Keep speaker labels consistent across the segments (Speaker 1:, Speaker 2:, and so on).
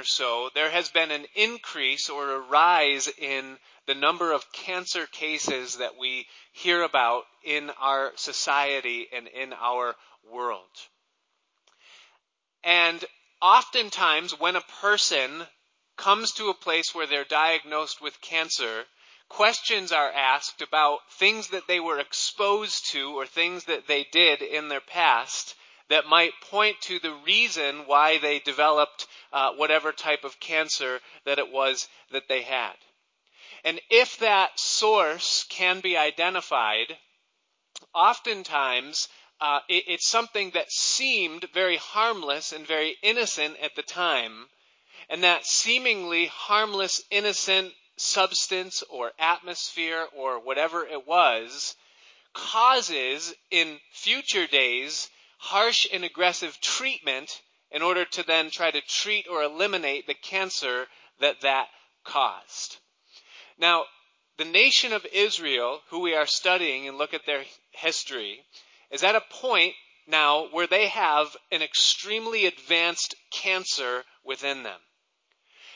Speaker 1: or so, there has been an increase or a rise in the number of cancer cases that we hear about in our society and in our world. And oftentimes, when a person comes to a place where they're diagnosed with cancer, questions are asked about things that they were exposed to or things that they did in their past that might point to the reason why they developed uh, whatever type of cancer that it was that they had. And if that source can be identified, oftentimes uh, it, it's something that seemed very harmless and very innocent at the time, and that seemingly harmless, innocent substance or atmosphere or whatever it was causes in future days harsh and aggressive treatment in order to then try to treat or eliminate the cancer that that caused. Now, the nation of Israel, who we are studying and look at their history, is at a point now where they have an extremely advanced cancer within them.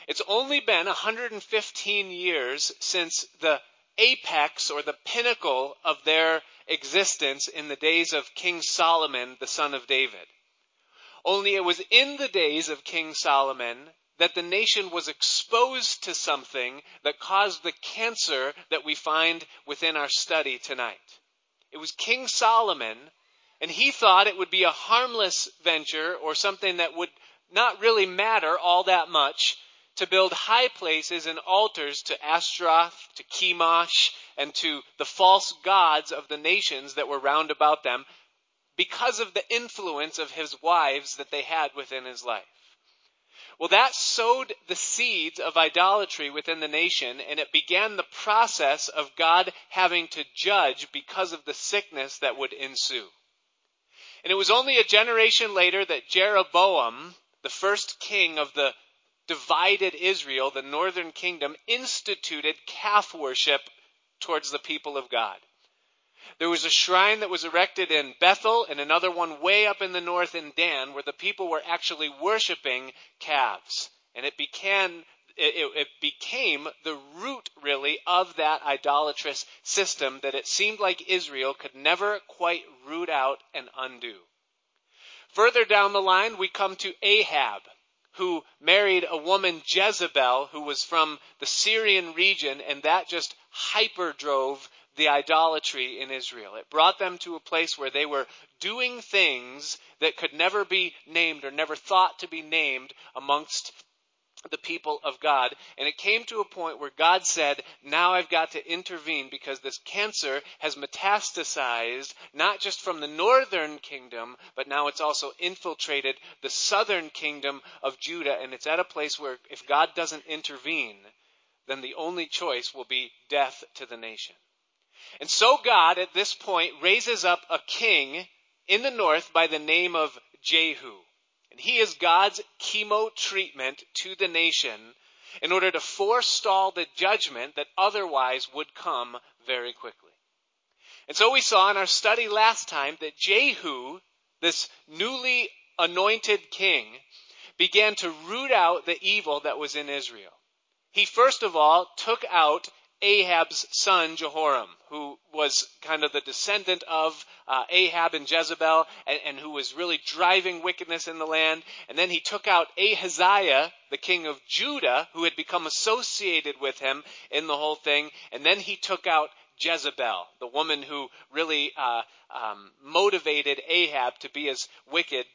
Speaker 1: It's only been 115 years since the apex or the pinnacle of their existence in the days of King Solomon, the son of David. Only it was in the days of King Solomon that the nation was exposed to something that caused the cancer that we find within our study tonight. It was King Solomon, and he thought it would be a harmless venture or something that would not really matter all that much to build high places and altars to Ashtaroth, to Chemosh, and to the false gods of the nations that were round about them because of the influence of his wives that they had within his life. Well, that sowed the seeds of idolatry within the nation, and it began the process of God having to judge because of the sickness that would ensue. And it was only a generation later that Jeroboam, the first king of the divided Israel, the northern kingdom, instituted calf worship towards the people of God. There was a shrine that was erected in Bethel and another one way up in the north in Dan where the people were actually worshiping calves. And it began it, it, became the root, really, of that idolatrous system that it seemed like Israel could never quite root out and undo. Further down the line, we come to Ahab who married a woman, Jezebel, who was from the Syrian region, and that just hyper drove the idolatry in Israel. It brought them to a place where they were doing things that could never be named or never thought to be named amongst the people of God. And it came to a point where God said, now I've got to intervene because this cancer has metastasized not just from the northern kingdom, but now it's also infiltrated the southern kingdom of Judah. And it's at a place where if God doesn't intervene, then the only choice will be death to the nation. And so God at this point raises up a king in the north by the name of Jehu. And he is God's chemo treatment to the nation in order to forestall the judgment that otherwise would come very quickly. And so we saw in our study last time that Jehu, this newly anointed king, began to root out the evil that was in Israel. He first of all took out Ahab's son Jehoram, who was kind of the descendant of uh, Ahab and Jezebel, and, and, who was really driving wickedness in the land. And then he took out Ahaziah, the king of Judah, who had become associated with him in the whole thing. And then he took out Jezebel, the woman who really uh, um, motivated Ahab to be as wicked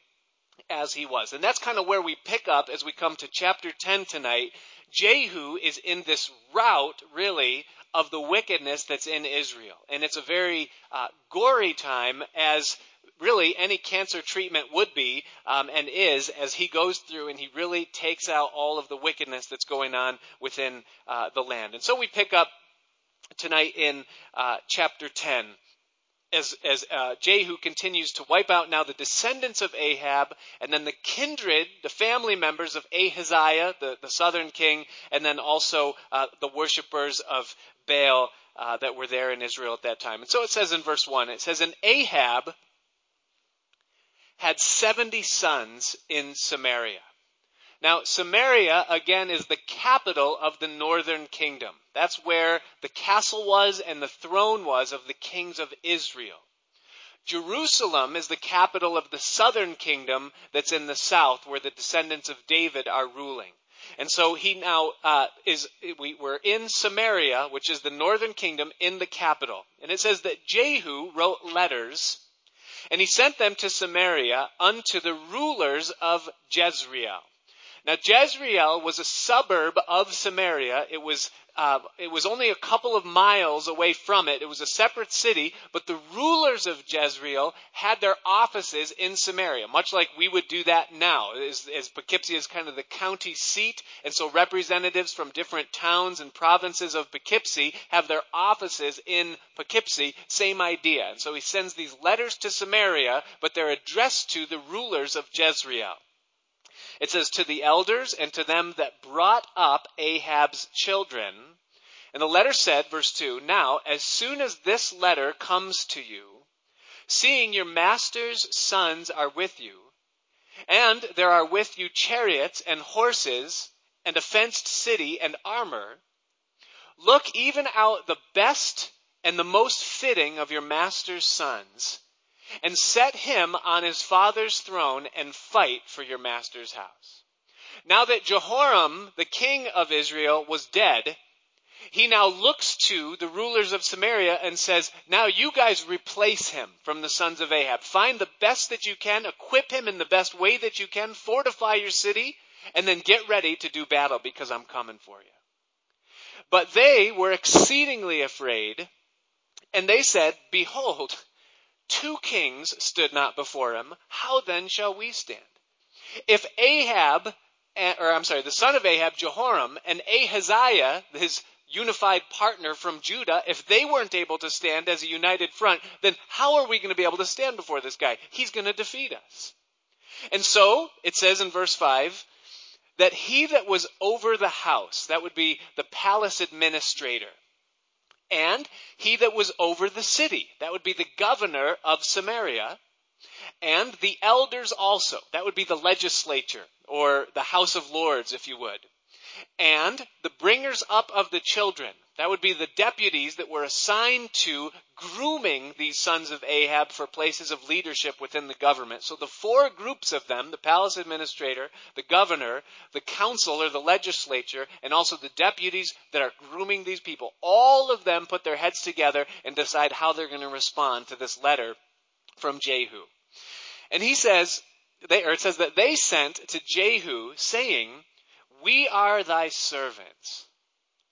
Speaker 1: as he was. And that's kind of where we pick up as we come to chapter 10 tonight. Jehu is in this route, really, of the wickedness that's in Israel. And it's a very uh, gory time as really any cancer treatment would be um, and is as he goes through and he really takes out all of the wickedness that's going on within uh, the land. And so we pick up tonight in uh, chapter 10 as, as uh, Jehu continues to wipe out now the descendants of Ahab, and then the kindred, the family members of Ahaziah, the, the southern king, and then also uh, the worshippers of Baal uh, that were there in Israel at that time. And so it says in verse 1, it says, And Ahab had 70 sons in Samaria. Now, Samaria, again, is the capital of the northern kingdom. That's where the castle was and the throne was of the kings of Israel. Jerusalem is the capital of the southern kingdom that's in the south, where the descendants of David are ruling. And so he now uh, is, we, we're in Samaria, which is the northern kingdom, in the capital. And it says that Jehu wrote letters, and he sent them to Samaria unto the rulers of Jezreel. Now, Jezreel was a suburb of Samaria. It was, uh, it was only a couple of miles away from it. It was a separate city, but the rulers of Jezreel had their offices in Samaria, much like we would do that now, as, as Poughkeepsie is kind of the county seat, and so representatives from different towns and provinces of Poughkeepsie have their offices in Poughkeepsie. Same idea. And so he sends these letters to Samaria, but they're addressed to the rulers of Jezreel. It says, To the elders and to them that brought up Ahab's children. And the letter said, verse 2, Now, as soon as this letter comes to you, seeing your master's sons are with you, and there are with you chariots and horses, and a fenced city and armor, look even out the best and the most fitting of your master's sons, and set him on his father's throne and fight for your master's house. Now that Jehoram, the king of Israel, was dead, he now looks to the rulers of Samaria and says, Now you guys replace him from the sons of Ahab. Find the best that you can, equip him in the best way that you can, fortify your city, and then get ready to do battle because I'm coming for you. But they were exceedingly afraid, and they said, Behold, Two kings stood not before him. How then shall we stand? If Ahab, eh, or I'm sorry, the son of Ahab, Jehoram, and Ahaziah, his unified partner from Judah, if they weren't able to stand as a united front, then how are we going to be able to stand before this guy? He's going to defeat us. And so, it says in verse 5, that he that was over the house, that would be the palace administrator, and he that was over the city. That would be the governor of Samaria. And the elders also. That would be the legislature, or the House of Lords, if you would. And the bringers up of the children. That would be the deputies that were assigned to grooming these sons of Ahab for places of leadership within the government. So the four groups of them, the palace administrator, the governor, the council or the legislature, and also the deputies that are grooming these people, all of them put their heads together and decide how they're going to respond to this letter from Jehu. And he says, they, or it says that they sent to Jehu saying, we are thy servants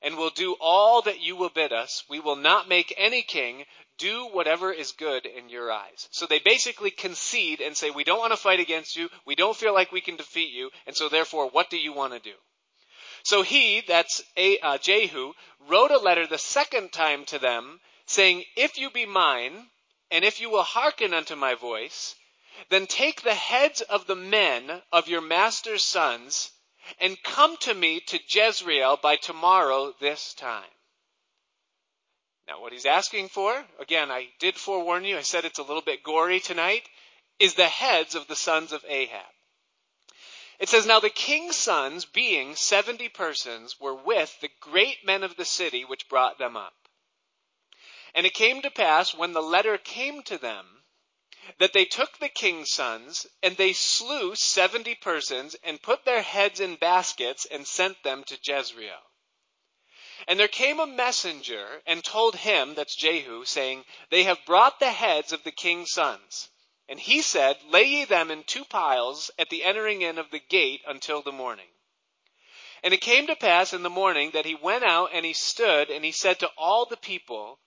Speaker 1: and will do all that you will bid us. We will not make any king do whatever is good in your eyes. So they basically concede and say, we don't want to fight against you. We don't feel like we can defeat you. And so therefore, what do you want to do? So he, that's uh, Jehu, wrote a letter the second time to them saying, if you be mine, and if you will hearken unto my voice, then take the heads of the men of your master's sons and come to me to Jezreel by tomorrow this time. Now, what he's asking for, again, I did forewarn you, I said it's a little bit gory tonight, is the heads of the sons of Ahab. It says, Now the king's sons, being seventy persons, were with the great men of the city which brought them up. And it came to pass, when the letter came to them, that they took the king's sons, and they slew seventy persons, and put their heads in baskets, and sent them to Jezreel. And there came a messenger, and told him, that's Jehu, saying, They have brought the heads of the king's sons. And he said, Lay ye them in two piles at the entering in of the gate until the morning. And it came to pass in the morning that he went out and he stood, and he said to all the people,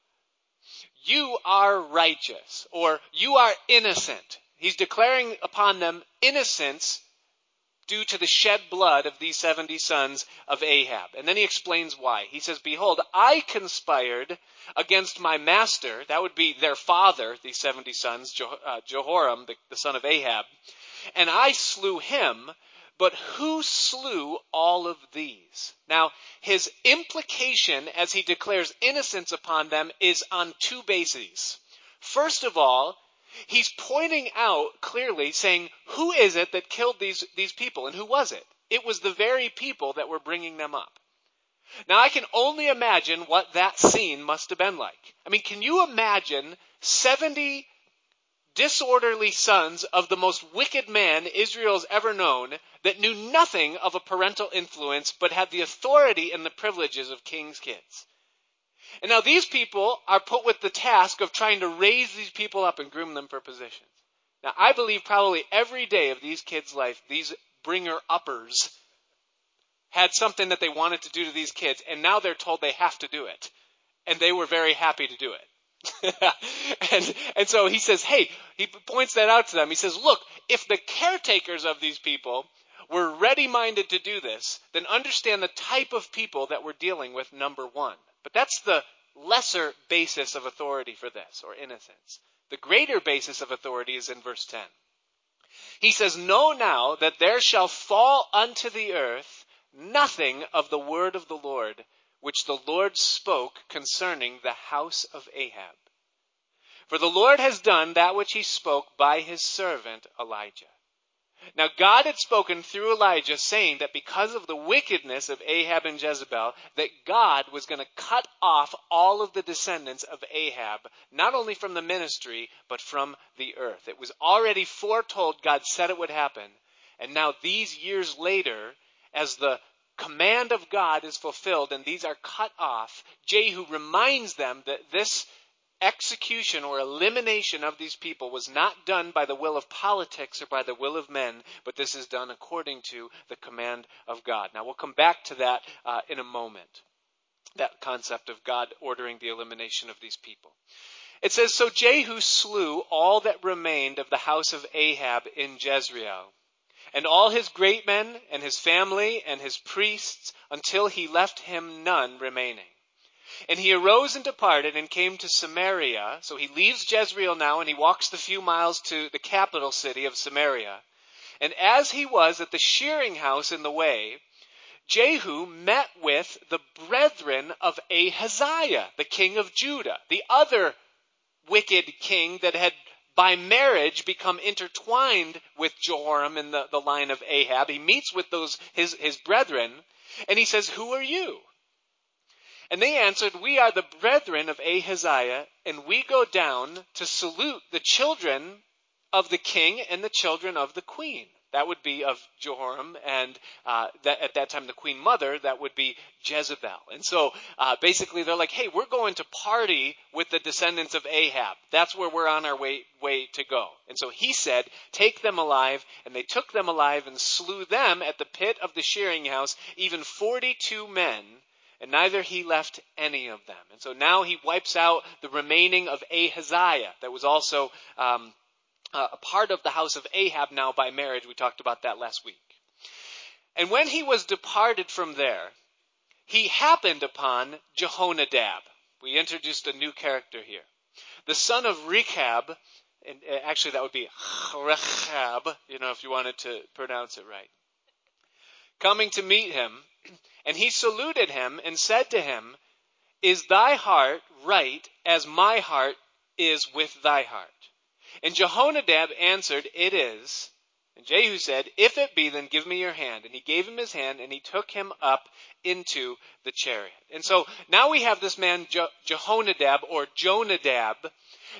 Speaker 1: you are righteous or you are innocent. He's declaring upon them innocence due to the shed blood of these 70 sons of Ahab. And then he explains why. He says, Behold, I conspired against my master, that would be their father, these 70 sons, uh, Jehoram, the, the son of Ahab, and I slew him but who slew all of these? Now, his implication as he declares innocence upon them is on two bases. First of all, he's pointing out clearly saying, who is it that killed these, these people and who was it? it was the very people that were bringing them up. Now I can only imagine what that scene must have been like. I mean, can you imagine 70 disorderly sons of the most wicked man Israel's ever known that knew nothing of a parental influence but had the authority and the privileges of king's kids? And now these people are put with the task of trying to raise these people up and groom them for positions. Now I believe probably every day of these kids' life, these bringer uppers had something that they wanted to do to these kids, and now they're told they have to do it. And they were very happy to do it. and, and so he says, hey, he points that out to them. He says, look, if the caretakers of these people were ready minded to do this, then understand the type of people that we're dealing with, number one. But that's the lesser basis of authority for this, or innocence. The greater basis of authority is in verse 10. He says, Know now that there shall fall unto the earth nothing of the word of the Lord, which the Lord spoke concerning the house of Ahab. For the Lord has done that which he spoke by his servant Elijah. Now God had spoken through Elijah saying that because of the wickedness of Ahab and Jezebel, that God was going to cut off all of the descendants of Ahab, not only from the ministry, but from the earth. It was already foretold, God said it would happen. And now these years later, as the command of God is fulfilled and these are cut off, Jehu reminds them that this execution or elimination of these people was not done by the will of politics or by the will of men, but this is done according to the command of God. Now we'll come back to that uh, in a moment. That concept of God ordering the elimination of these people. It says, So Jehu slew all that remained of the house of Ahab in Jezreel and all his great men and his family and his priests until he left him none remaining. And he arose and departed and came to Samaria. So he leaves Jezreel now and he walks the few miles to the capital city of Samaria. And as he was at the shearing house in the way, Jehu met with the brethren of Ahaziah, the king of Judah, the other wicked king that had by marriage become intertwined with Jehoram in the, the line of Ahab. He meets with those his, his brethren, and he says, Who are you? And they answered, We are the brethren of Ahaziah, and we go down to salute the children of the king and the children of the queen. That would be of Jehoram, and uh, that, at that time the queen mother, that would be Jezebel. And so uh, basically they're like, hey, we're going to party with the descendants of Ahab. That's where we're on our way, way to go. And so he said, take them alive, and they took them alive and slew them at the pit of the shearing house, even 42 men, and neither he left any of them. And so now he wipes out the remaining of Ahaziah that was also um, uh, a part of the house of Ahab now by marriage. We talked about that last week. And when he was departed from there, he happened upon Jehonadab. We introduced a new character here. The son of Rechab, and uh, actually that would be Rechab, you know, if you wanted to pronounce it right. Coming to meet him, and he saluted him and said to him, Is thy heart right as my heart is with thy heart? And Jehonadab answered, It is. And Jehu said, If it be, then give me your hand. And he gave him his hand, and he took him up into the chariot. And so now we have this man, Je- Jehonadab, or Jonadab,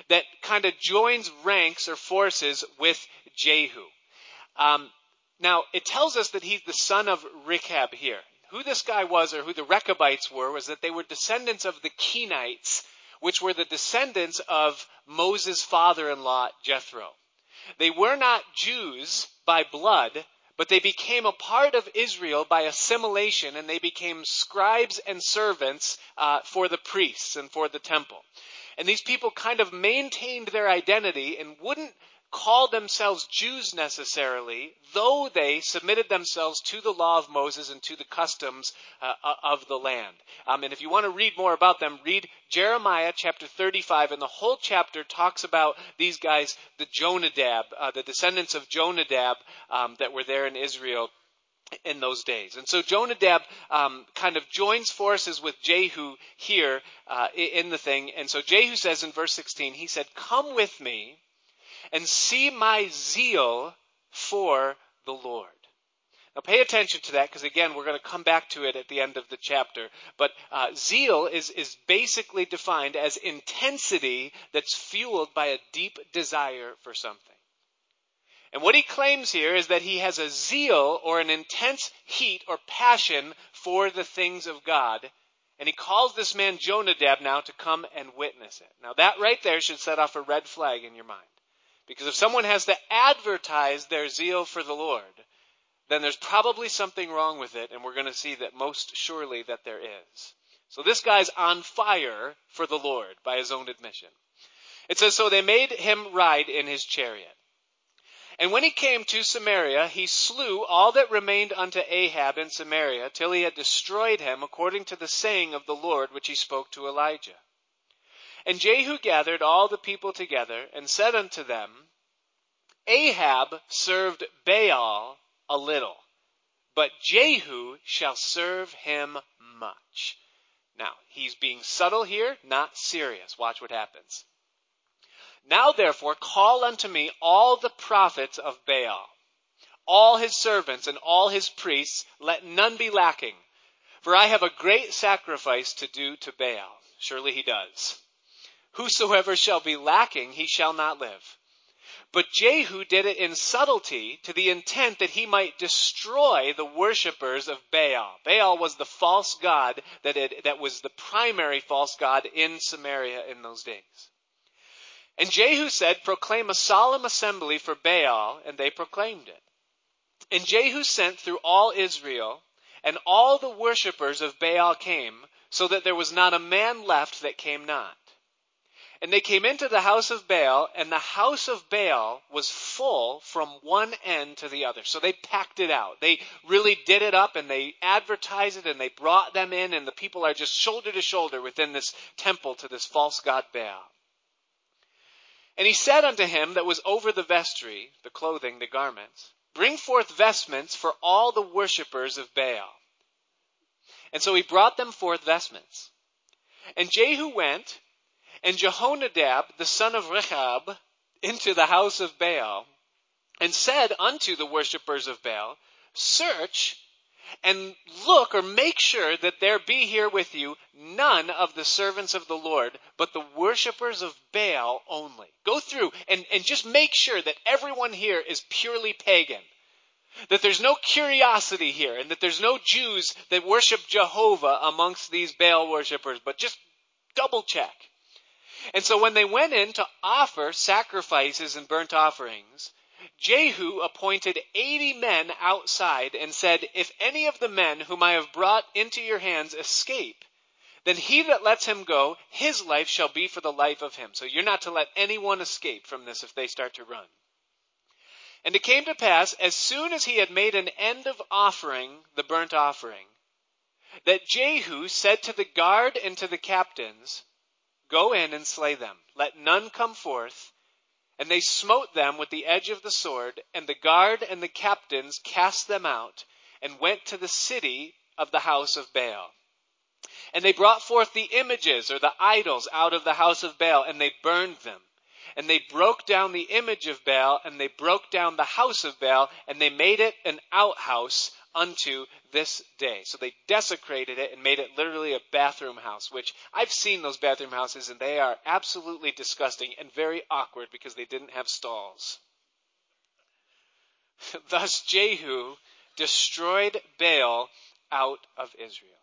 Speaker 1: that kind of joins ranks or forces with Jehu. Um, now, it tells us that he's the son of Rechab here. Who this guy was, or who the Rechabites were, was that they were descendants of the Kenites, which were the descendants of Moses' father-in-law, Jethro. They were not Jews by blood, but they became a part of Israel by assimilation, and they became scribes and servants uh, for the priests and for the temple. And these people kind of maintained their identity and wouldn't call themselves Jews necessarily, though they submitted themselves to the law of Moses and to the customs uh, of the land. Um, and if you want to read more about them, read Jeremiah chapter 35, and the whole chapter talks about these guys, the Jonadab, uh, the descendants of Jonadab um, that were there in Israel in those days. And so Jonadab um, kind of joins forces with Jehu here uh, in the thing. And so Jehu says in verse 16, he said, Come with me and see my zeal for the Lord. Now pay attention to that because again, we're going to come back to it at the end of the chapter. But uh, zeal is, is basically defined as intensity that's fueled by a deep desire for something. And what he claims here is that he has a zeal or an intense heat or passion for the things of God. And he calls this man Jonadab now to come and witness it. Now that right there should set off a red flag in your mind. Because if someone has to advertise their zeal for the Lord, then there's probably something wrong with it, and we're going to see that most surely that there is. So this guy's on fire for the Lord by his own admission. It says, So they made him ride in his chariot. And when he came to Samaria, he slew all that remained unto Ahab in Samaria, till he had destroyed him, according to the saying of the Lord which he spoke to Elijah. And Jehu gathered all the people together, and said unto them, Ahab served Baal a little, but Jehu shall serve him much. Now, he's being subtle here, not serious. Watch what happens. Now therefore call unto me all the prophets of Baal, all his servants and all his priests, let none be lacking. For I have a great sacrifice to do to Baal. Surely he does. Whosoever shall be lacking, he shall not live. But Jehu did it in subtlety to the intent that he might destroy the worshippers of Baal. Baal was the false god that, it, that was the primary false god in Samaria in those days. And Jehu said, Proclaim a solemn assembly for Baal, and they proclaimed it. And Jehu sent through all Israel, and all the worshippers of Baal came, so that there was not a man left that came not. And they came into the house of Baal, and the house of Baal was full from one end to the other. So they packed it out. They really did it up and they advertised it and they brought them in, and the people are just shoulder to shoulder within this temple to this false god Baal. And he said unto him that was over the vestry, the clothing, the garments, Bring forth vestments for all the worshippers of Baal. And so he brought them forth vestments. And Jehu went and Jehonadab, the son of Rechab, into the house of Baal, and said unto the worshippers of Baal, Search and look or make sure that there be here with you none of the servants of the Lord, but the worshippers of Baal only. Go through and, and just make sure that everyone here is purely pagan. That there's no curiosity here and that there's no Jews that worship Jehovah amongst these Baal worshippers, but just double check. And so when they went in to offer sacrifices and burnt offerings, Jehu appointed eighty men outside and said, If any of the men whom I have brought into your hands escape, then he that lets him go, his life shall be for the life of him. So you're not to let anyone escape from this if they start to run. And it came to pass, as soon as he had made an end of offering the burnt offering, that Jehu said to the guard and to the captains, Go in and slay them. Let none come forth. And they smote them with the edge of the sword, and the guard and the captains cast them out, and went to the city of the house of Baal. And they brought forth the images or the idols out of the house of Baal, and they burned them. And they broke down the image of Baal, and they broke down the house of Baal, and they made it an outhouse unto this day. So they desecrated it and made it literally a bathroom house, which I've seen those bathroom houses and they are absolutely disgusting and very awkward because they didn't have stalls. Thus Jehu destroyed Baal out of Israel.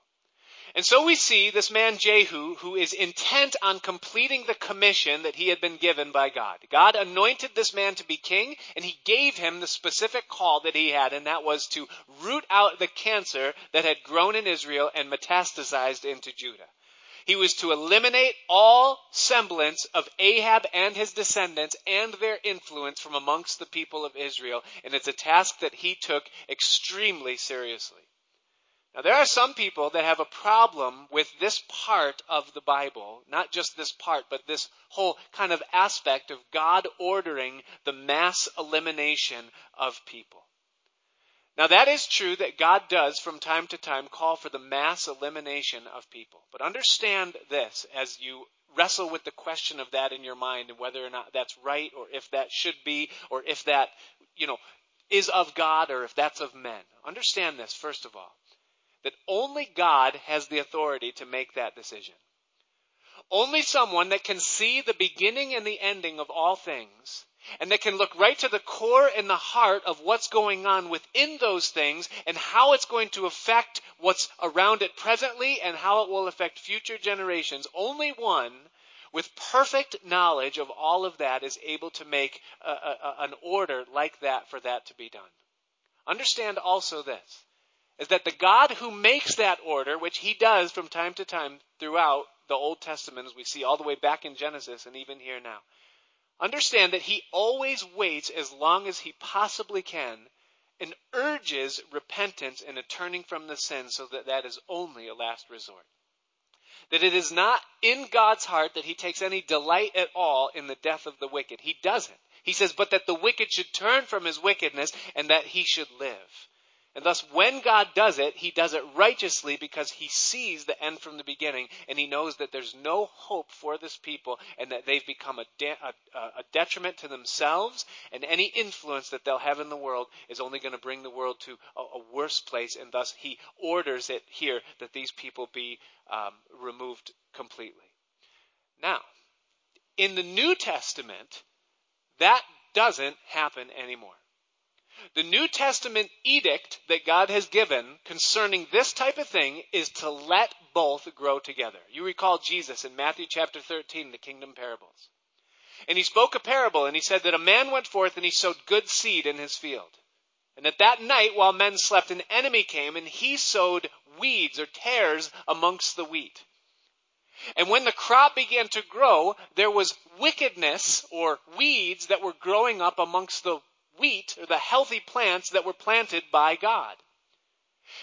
Speaker 1: And so we see this man Jehu who is intent on completing the commission that he had been given by God. God anointed this man to be king and he gave him the specific call that he had and that was to root out the cancer that had grown in Israel and metastasized into Judah. He was to eliminate all semblance of Ahab and his descendants and their influence from amongst the people of Israel. And it's a task that he took extremely seriously. Now, there are some people that have a problem with this part of the Bible, not just this part, but this whole kind of aspect of God ordering the mass elimination of people. Now, that is true that God does from time to time call for the mass elimination of people. But understand this as you wrestle with the question of that in your mind and whether or not that's right or if that should be or if that, you know, is of God or if that's of men. Understand this, first of all, that only God has the authority to make that decision. Only someone that can see the beginning and the ending of all things and that can look right to the core and the heart of what's going on within those things and how it's going to affect what's around it presently and how it will affect future generations. Only one with perfect knowledge of all of that is able to make a, a, an order like that for that to be done. Understand also this is that the God who makes that order, which he does from time to time throughout the Old Testament, as we see all the way back in Genesis and even here now, Understand that he always waits as long as he possibly can and urges repentance and a turning from the sin so that that is only a last resort. That it is not in God's heart that he takes any delight at all in the death of the wicked. He doesn't. He says, but that the wicked should turn from his wickedness and that he should live. And thus, when God does it, He does it righteously because He sees the end from the beginning and He knows that there's no hope for this people and that they've become a, de- a, a detriment to themselves and any influence that they'll have in the world is only going to bring the world to a, a, worse place and thus He orders it here that these people be um, removed completely. Now, in the New Testament, that doesn't happen anymore. The New Testament edict that God has given concerning this type of thing is to let both grow together. You recall Jesus in Matthew chapter 13, the kingdom parables. And he spoke a parable and he said that a man went forth and he sowed good seed in his field. And that that night while men slept, an enemy came and he sowed weeds or tares amongst the wheat. And when the crop began to grow, there was wickedness or weeds that were growing up amongst the wheat or the healthy plants that were planted by God.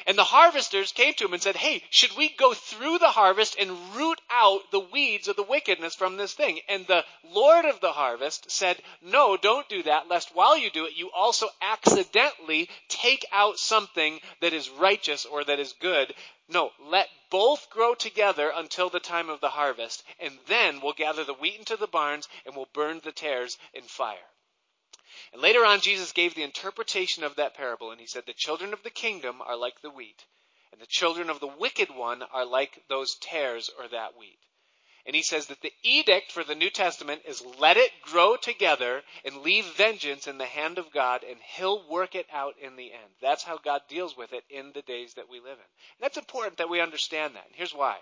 Speaker 1: And the harvesters came to him and said, Hey, should we go through the harvest and root out the weeds of the wickedness from this thing? And the Lord of the harvest said, No, don't do that, lest while you do it, you also accidentally take out something that is righteous or that is good. No, let both grow together until the time of the harvest, and then we'll gather the wheat into the barns and we'll burn the tares in fire. And later on, Jesus gave the interpretation of that parable, and he said, The children of the kingdom are like the wheat, and the children of the wicked one are like those tares or that wheat. And he says that the edict for the New Testament is let it grow together and leave vengeance in the hand of God, and he'll work it out in the end. That's how God deals with it in the days that we live in. And that's important that we understand that. And here's why.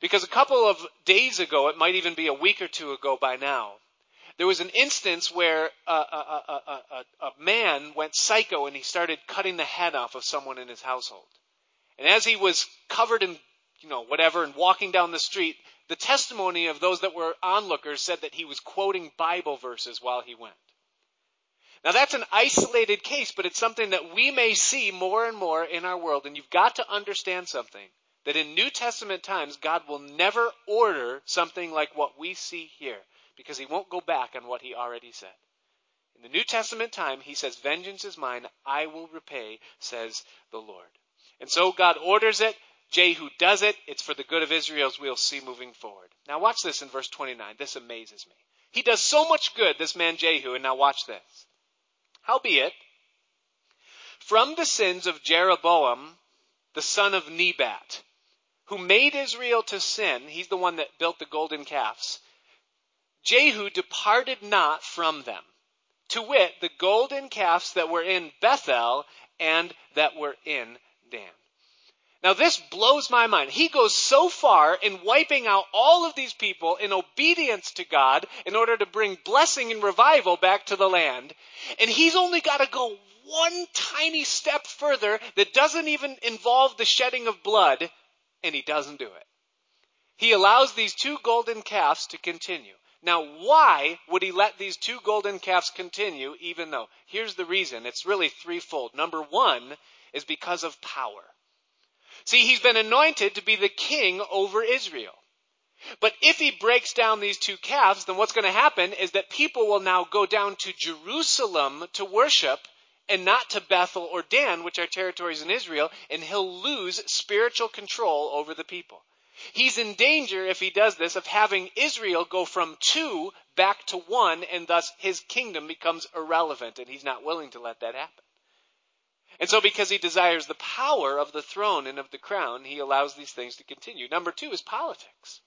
Speaker 1: Because a couple of days ago, it might even be a week or two ago by now, there was an instance where a, a, a, a, man went psycho and he started cutting the head off of someone in his household. And as he was covered in, you know, whatever and walking down the street, the testimony of those that were onlookers said that he was quoting Bible verses while he went. Now that's an isolated case, but it's something that we may see more and more in our world. And you've got to understand something that in New Testament times, God will never order something like what we see here because he won't go back on what he already said. In the New Testament time, he says, Vengeance is mine, I will repay, says the Lord. And so God orders it. Jehu does it. It's for the good of Israel, as we'll see moving forward. Now, watch this in verse 29. This amazes me. He does so much good, this man Jehu, and now watch this. Howbeit, from the sins of Jeroboam, the son of Nebat, who made Israel to sin, he's the one that built the golden calves, Jehu departed not from them, to wit, the golden calves that were in Bethel and that were in Dan. Now this blows my mind. He goes so far in wiping out all of these people in obedience to God in order to bring blessing and revival back to the land. And he's only got to go one tiny step further that doesn't even involve the shedding of blood, and he doesn't do it. He allows these two golden calves to continue. Now, why would he let these two golden calves continue, even though? Here's the reason. It's really threefold. Number one is because of power. See, he's been anointed to be the king over Israel. But if he breaks down these two calves, then what's going to happen is that people will now go down to Jerusalem to worship and not to Bethel or Dan, which are territories in Israel, and he'll lose spiritual control over the people. He's in danger, if he does this, of having Israel go from two back to one, and thus his kingdom becomes irrelevant, and he's not willing to let that happen. And so, because he desires the power of the throne and of the crown, he allows these things to continue. Number two is politics.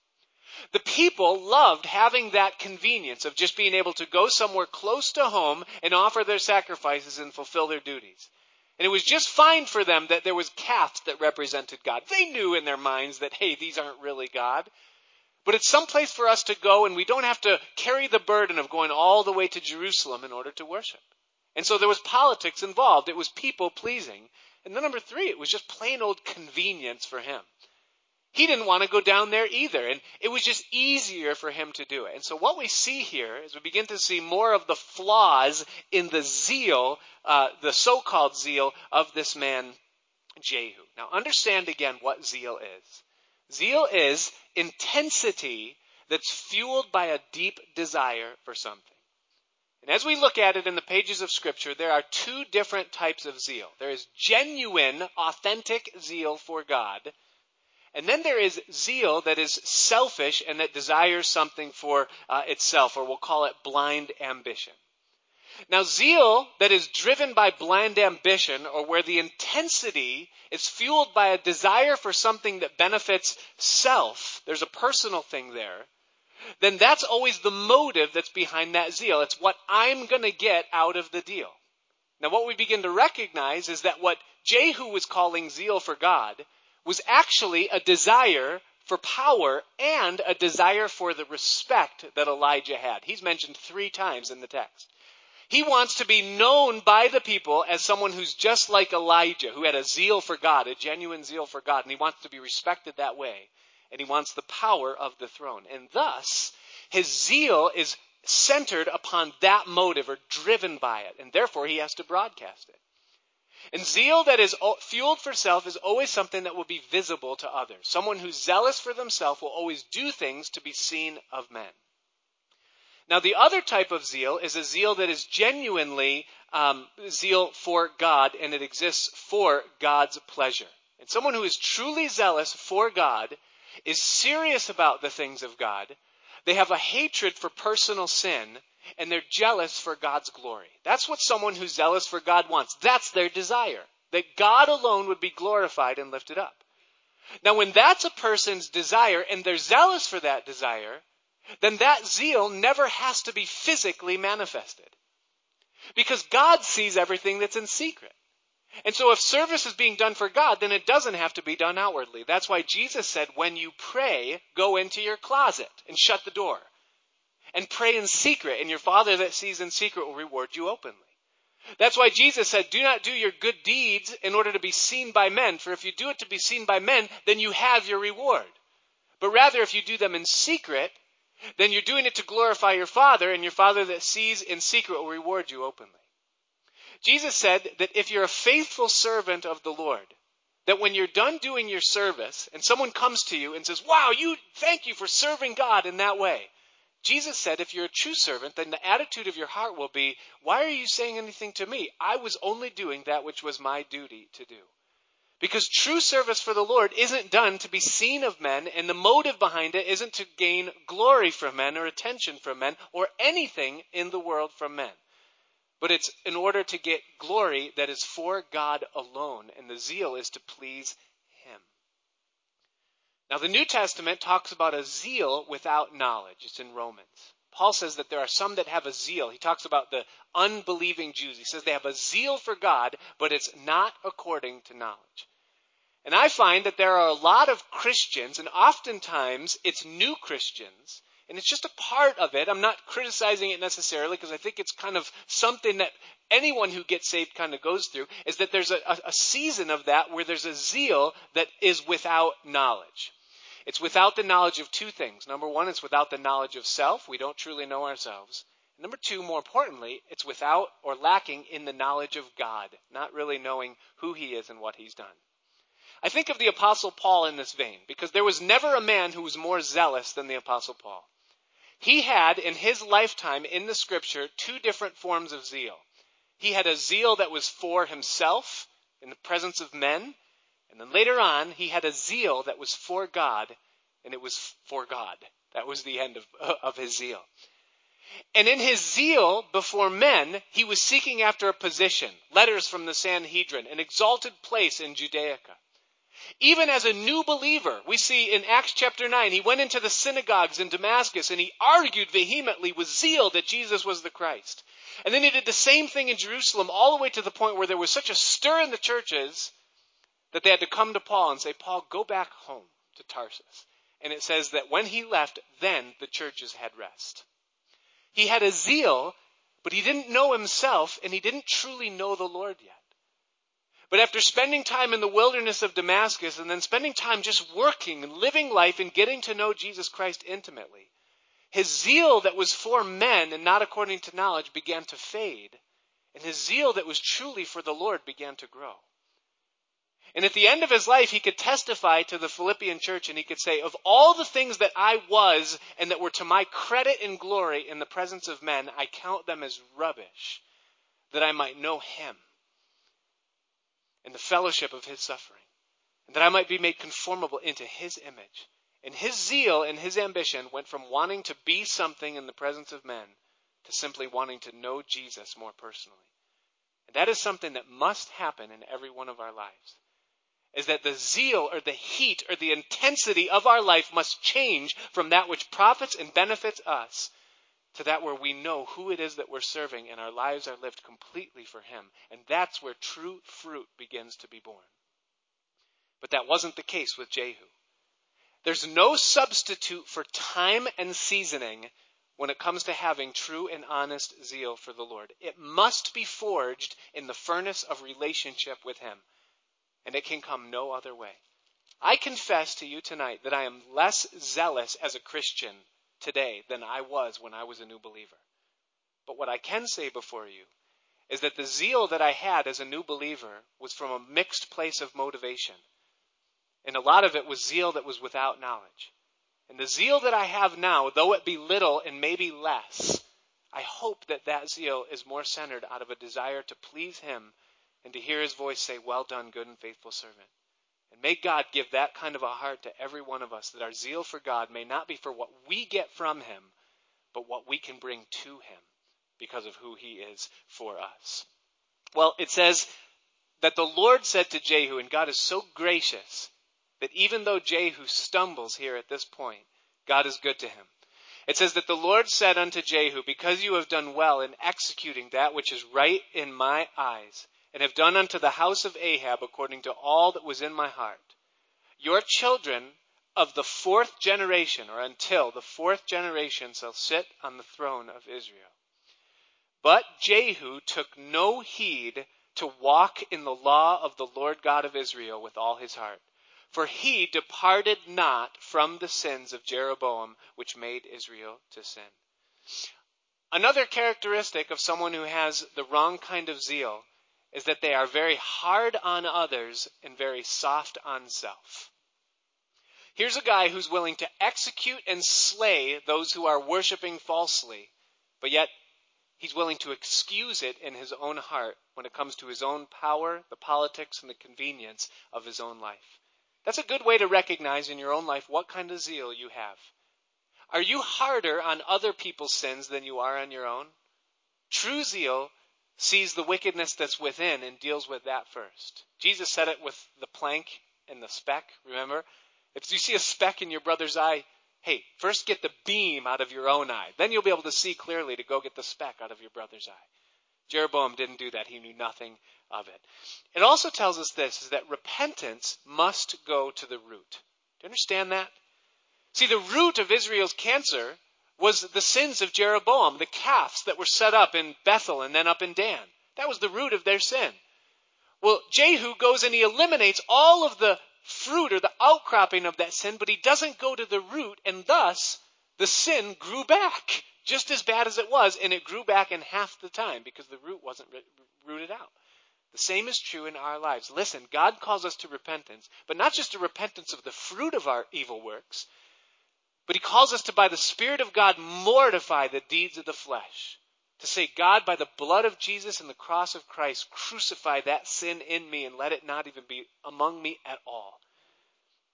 Speaker 1: The people loved having that convenience of just being able to go somewhere close to home and offer their sacrifices and fulfill their duties. And it was just fine for them that there was calves that represented God. They knew in their minds that, hey, these aren't really God. But it's someplace for us to go and we don't have to carry the burden of going all the way to Jerusalem in order to worship. And so there was politics involved. It was people pleasing. And then number three, it was just plain old convenience for him. He didn't want to go down there either, and it was just easier for him to do it. And so what we see here is we begin to see more of the flaws in the zeal, uh, the so-called zeal of this man Jehu. Now understand again what zeal is. Zeal is intensity that's fueled by a deep desire for something. And as we look at it in the pages of Scripture, there are two different types of zeal. There is genuine, authentic zeal for God, and then there is zeal that is selfish and that desires something for uh, itself, or we'll call it blind ambition. Now, zeal that is driven by blind ambition, or where the intensity is fueled by a desire for something that benefits self, there's a personal thing there, then that's always the motive that's behind that zeal. It's what I'm going to get out of the deal. Now, what we begin to recognize is that what Jehu was calling zeal for God was actually a desire for power and a desire for the respect that Elijah had. He's mentioned three times in the text. He wants to be known by the people as someone who's just like Elijah, who had a zeal for God, a genuine zeal for God, and he wants to be respected that way. And he wants the power of the throne. And thus, his zeal is centered upon that motive or driven by it. And therefore, he has to broadcast it. And zeal that is fueled for self is always something that will be visible to others. Someone who's zealous for themselves will always do things to be seen of men. Now, the other type of zeal is a zeal that is genuinely um, zeal for God, and it exists for God's pleasure. And someone who is truly zealous for God is serious about the things of God. They have a hatred for personal sin, and they're jealous for God's glory. That's what someone who's zealous for God wants. That's their desire. That God alone would be glorified and lifted up. Now, when that's a person's desire and they're zealous for that desire, then that zeal never has to be physically manifested. Because God sees everything that's in secret. And so if service is being done for God, then it doesn't have to be done outwardly. That's why Jesus said, when you pray, go into your closet and shut the door and pray in secret, and your Father that sees in secret will reward you openly. That's why Jesus said, do not do your good deeds in order to be seen by men, for if you do it to be seen by men, then you have your reward. But rather, if you do them in secret, then you're doing it to glorify your Father, and your Father that sees in secret will reward you openly. Jesus said that if you're a faithful servant of the Lord, that when you're done doing your service and someone comes to you and says, Wow, you thank you for serving God in that way, Jesus said, if you're a true servant, then the attitude of your heart will be, why are you saying anything to me? I was only doing that which was my duty to do. Because true service for the Lord isn't done to be seen of men, and the motive behind it isn't to gain glory from men or attention from men or anything in the world from men. But it's in order to get glory that is for God alone, and the zeal is to please now, the New Testament talks about a zeal without knowledge. It's in Romans. Paul says that there are some that have a zeal. He talks about the unbelieving Jews. He says they have a zeal for God, but it's not according to knowledge. And I find that there are a lot of Christians, and oftentimes it's new Christians, and it's just a part of it. I'm not criticizing it necessarily because I think it's kind of something that anyone who gets saved kind of goes through, is that there's a, a season of that where there's a zeal that is without knowledge. It's without the knowledge of two things. Number one, it's without the knowledge of self. We don't truly know ourselves. Number two, more importantly, it's without or lacking in the knowledge of God, not really knowing who He is and what He's done. I think of the Apostle Paul in this vein, because there was never a man who was more zealous than the Apostle Paul. He had, in his lifetime in the Scripture, two different forms of zeal. He had a zeal that was for himself in the presence of men, and then later on, he had a zeal that was for God and it was for God. That was the end of, of his zeal. And in his zeal before men, he was seeking after a position, letters from the Sanhedrin, an exalted place in Judaica. Even as a new believer, we see in Acts chapter 9, he went into the synagogues in Damascus and he argued vehemently with zeal that Jesus was the Christ. And then he did the same thing in Jerusalem all the way to the point where there was such a stir in the churches that they had to come to Paul and say, Paul, go back home to Tarsus. And it says that when he left, then the churches had rest. He had a zeal, but he didn't know himself and he didn't truly know the Lord yet. But after spending time in the wilderness of Damascus and then spending time just working and living life and getting to know Jesus Christ intimately, his zeal that was for men and not according to knowledge began to fade, and his zeal that was truly for the Lord began to grow. And at the end of his life, he could testify to the Philippian church and he could say, Of all the things that I was and that were to my credit and glory in the presence of men, I count them as rubbish, that I might know him in the fellowship of his suffering, and that I might be made conformable into his image. And his zeal and his ambition went from wanting to be something in the presence of men to simply wanting to know Jesus more personally. And that is something that must happen in every one of our lives. Is that the zeal or the heat or the intensity of our life must change from that which profits and benefits us to that where we know who it is that we're serving and our lives are lived completely for Him. And that's where true fruit begins to be born. But that wasn't the case with Jehu. There's no substitute for time and seasoning when it comes to having true and honest zeal for the Lord. It must be forged in the furnace of relationship with Him. And it can come no other way. I confess to you tonight that I am less zealous as a Christian today than I was when I was a new believer. But what I can say before you is that the zeal that I had as a new believer was from a mixed place of motivation. And a lot of it was zeal that was without knowledge. And the zeal that I have now, though it be little and maybe less, I hope that that zeal is more centered out of a desire to please Him and to hear His voice say, Well done, good and faithful servant. May God give that kind of a heart to every one of us, that our zeal for God may not be for what we get from Him, but what we can bring to Him because of who He is for us. Well, it says that the Lord said to Jehu, and God is so gracious that even though Jehu stumbles here at this point, God is good to him. It says that the Lord said unto Jehu, Because you have done well in executing that which is right in my eyes, and have done unto the house of Ahab according to all that was in my heart. Your children of the fourth generation, or until the fourth generation, shall sit on the throne of Israel. But Jehu took no heed to walk in the law of the Lord God of Israel with all his heart. For he departed not from the sins of Jeroboam, which made Israel to sin. Another characteristic of someone who has the wrong kind of zeal is that they are very hard on others and very soft on self. Here's a guy who's willing to execute and slay those who are worshiping falsely, but yet he's willing to excuse it in his own heart when it comes to his own power, the politics, and the convenience of his own life. That's a good way to recognize in your own life what kind of zeal you have. Are you harder on other people's sins than you are on your own? True zeal sees the wickedness that's within and deals with that first. Jesus said it with the plank and the speck, remember? If you see a speck in your brother's eye, hey, first get the beam out of your own eye. Then you'll be able to see clearly to go get the speck out of your brother's eye. Jeroboam didn't do that. He knew nothing of it. It also tells us this is that repentance must go to the root. Do you understand that? See, the root of Israel's cancer was the sins of Jeroboam, the calves that were set up in Bethel and then up in Dan. That was the root of their sin. Well, Jehu goes and he eliminates all of the fruit or the outcropping of that sin, but he doesn't go to the root, and thus the sin grew back just as bad as it was, and it grew back in half the time because the root wasn't rooted out. The same is true in our lives. Listen, God calls us to repentance, but not just a repentance of the fruit of our evil works, but he calls us to, by the Spirit of God, mortify the deeds of the flesh. To say, God, by the blood of Jesus and the cross of Christ, crucify that sin in me and let it not even be among me at all.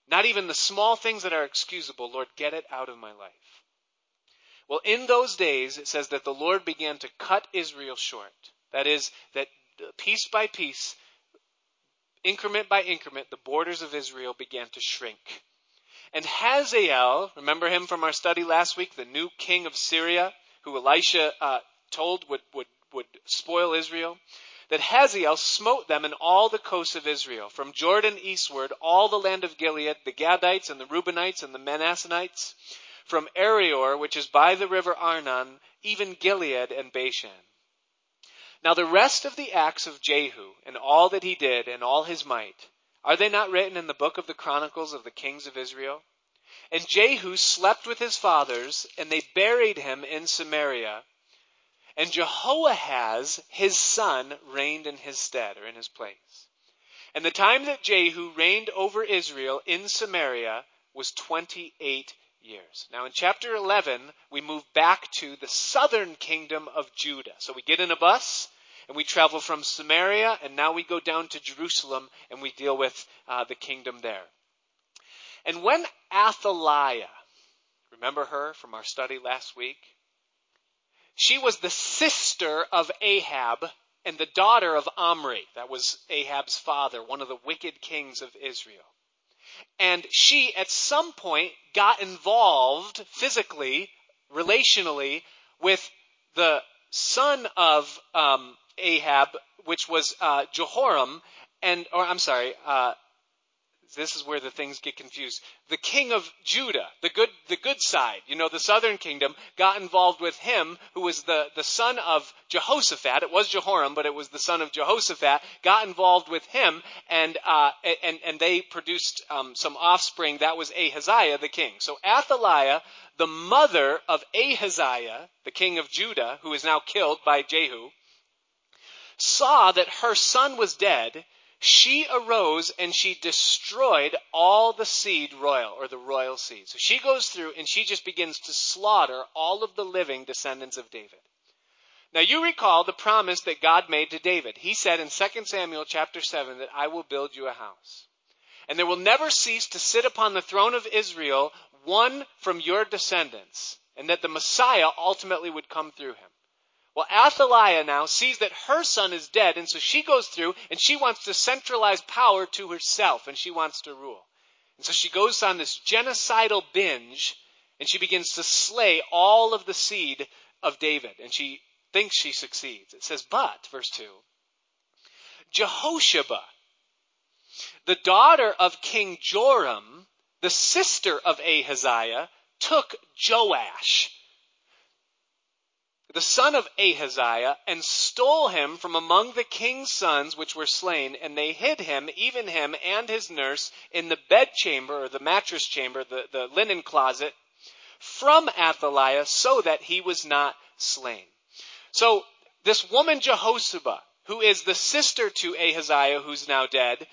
Speaker 1: Not even the small things that are excusable. Lord, get it out of my life. Well, in those days, it says that the Lord began to cut Israel short. That is, that piece by piece, increment by increment, the borders of Israel began to shrink. And Hazael, remember him from our study last week, the new king of Syria, who Elisha uh, told would, would, would spoil Israel? that Hazael smote them in all the coasts of Israel, from Jordan eastward, all the land of Gilead, the Gadites and the Reubenites and the Manassanites, from Aroer, which is by the river Arnon, even Gilead and Bashan. Now the rest of the acts of Jehu, and all that he did, and all his might, are they not written in the book of the Chronicles of the kings of Israel? And Jehu slept with his fathers, and they buried him in Samaria, and Jehoahaz, his son, reigned in his stead, or in his place. And the time that Jehu reigned over Israel in Samaria was 28 years. Now in chapter 11, we move back to the southern kingdom of Judah. So we get in a bus, and we travel from Samaria, and now we go down to Jerusalem, and we deal with uh, the kingdom there. And when Athaliah, remember her from our study last week? She was the sister of Ahab and the daughter of Omri. That was Ahab's father, one of the wicked kings of Israel. And she, at some point, got involved physically, relationally, with the son of um, Ahab, which was uh, Jehoram, and or I'm sorry, uh, this is where the things get confused. The king of Judah, the good, the good side, you know, the southern kingdom, got involved with him, who was the, the son of Jehoshaphat. It was Jehoram, but it was the son of Jehoshaphat. Got involved with him, and uh, and and they produced um, some offspring. That was Ahaziah, the king. So Athaliah, the mother of Ahaziah, the king of Judah, who is now killed by Jehu, saw that her son was dead she arose and she destroyed all the seed royal or the royal seed. So she goes through and she just begins to slaughter all of the living descendants of David. Now you recall the promise that God made to David. He said in 2 Samuel chapter 7 that I will build you a house. And there will never cease to sit upon the throne of Israel one from your descendants. And that the Messiah ultimately would come through him. Well, Athaliah now sees that her son is dead, and so she goes through and she wants to centralize power to herself, and she wants to rule. And so she goes on this genocidal binge, and she begins to slay all of the seed of David, and she thinks she succeeds. It says, but, verse 2, Jehosheba, the daughter of King Joram, the sister of Ahaziah, took Joash, the son of Ahaziah, and stole him from among the king's sons which were slain, and they hid him, even him and his nurse, in the bedchamber, or the mattress chamber, the, the linen closet, from Athaliah, so that he was not slain. So, this woman Jehosheba, who is the sister to Ahaziah, who's now dead,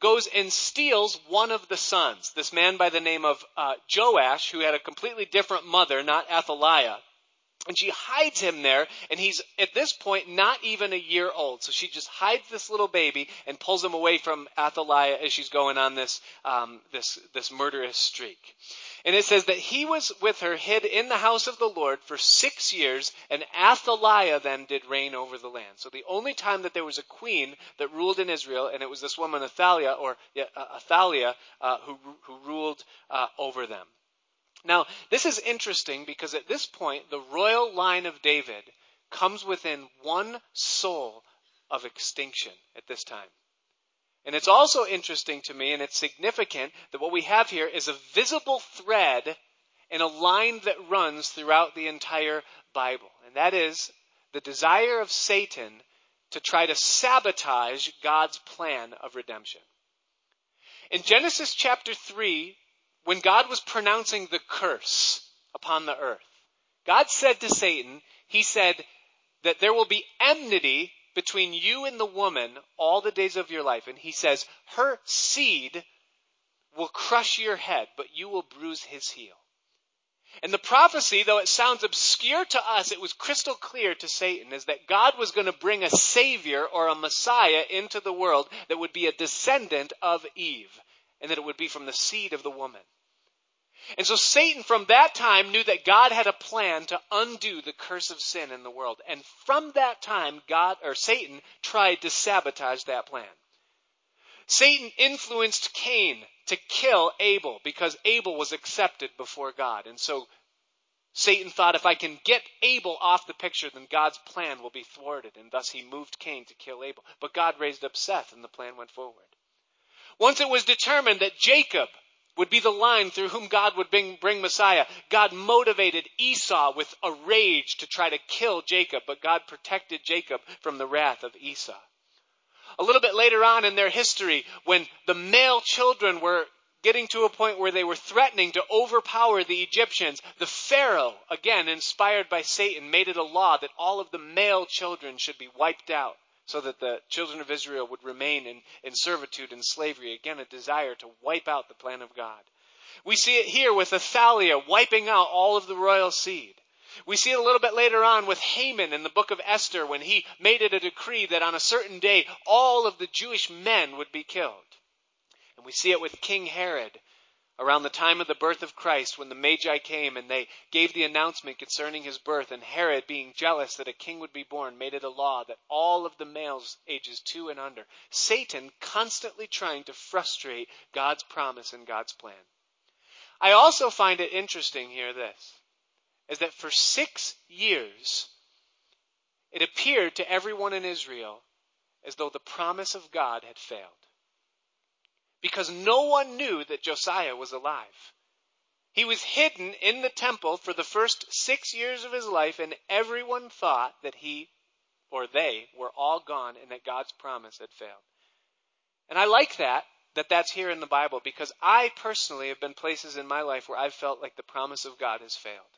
Speaker 1: goes and steals one of the sons. This man by the name of uh, Joash, who had a completely different mother, not Athaliah. And she hides him there, and he's at this point not even a year old. So she just hides this little baby and pulls him away from Athaliah as she's going on this um, this this murderous streak. And it says that he was with her hid in the house of the Lord for six years, and Athaliah then did reign over the land. So the only time that there was a queen that ruled in Israel, and it was this woman Athaliah or uh, Athaliah uh, who who ruled uh, over them. Now, this is interesting because at this point, the royal line of David comes within one soul of extinction at this time. And it's also interesting to me, and it's significant, that what we have here is a visible thread in a line that runs throughout the entire Bible. And that is the desire of Satan to try to sabotage God's plan of redemption. In Genesis chapter 3, when God was pronouncing the curse upon the earth, God said to Satan, He said that there will be enmity between you and the woman all the days of your life. And He says, her seed will crush your head, but you will bruise his heel. And the prophecy, though it sounds obscure to us, it was crystal clear to Satan, is that God was going to bring a savior or a messiah into the world that would be a descendant of Eve. And that it would be from the seed of the woman. And so Satan from that time knew that God had a plan to undo the curse of sin in the world. And from that time, God, or Satan tried to sabotage that plan. Satan influenced Cain to kill Abel because Abel was accepted before God. And so Satan thought if I can get Abel off the picture, then God's plan will be thwarted. And thus he moved Cain to kill Abel. But God raised up Seth and the plan went forward. Once it was determined that Jacob would be the line through whom God would bring, bring Messiah, God motivated Esau with a rage to try to kill Jacob, but God protected Jacob from the wrath of Esau. A little bit later on in their history, when the male children were getting to a point where they were threatening to overpower the Egyptians, the Pharaoh, again inspired by Satan, made it a law that all of the male children should be wiped out so that the children of Israel would remain in, in servitude and slavery. Again, a desire to wipe out the plan of God. We see it here with Athaliah wiping out all of the royal seed. We see it a little bit later on with Haman in the book of Esther when he made it a decree that on a certain day all of the Jewish men would be killed. And we see it with King Herod around the time of the birth of Christ when the Magi came and they gave the announcement concerning his birth. And Herod, being jealous that a king would be born, made it a law that all of the males ages two and under, Satan constantly trying to frustrate God's promise and God's plan. I also find it interesting here this is that for six years it appeared to everyone in Israel as though the promise of God had failed because no one knew that Josiah was alive. He was hidden in the temple for the first six years of his life, and everyone thought that he or they were all gone and that God's promise had failed. And I like that, that that's here in the Bible, because I personally have been places in my life where I've felt like the promise of God has failed.